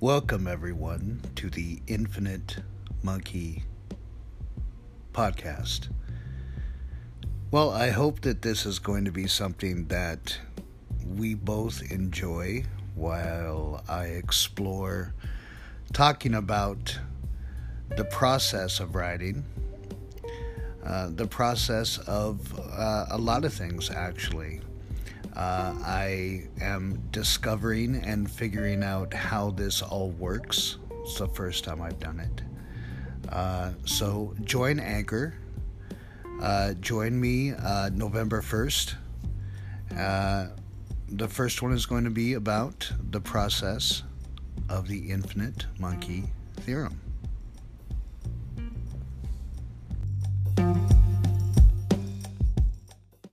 Welcome, everyone, to the Infinite Monkey podcast. Well, I hope that this is going to be something that we both enjoy while I explore talking about the process of writing, uh, the process of uh, a lot of things, actually. Uh, I am discovering and figuring out how this all works. It's the first time I've done it. Uh, so join Anchor. Uh, join me uh, November 1st. Uh, the first one is going to be about the process of the infinite monkey theorem.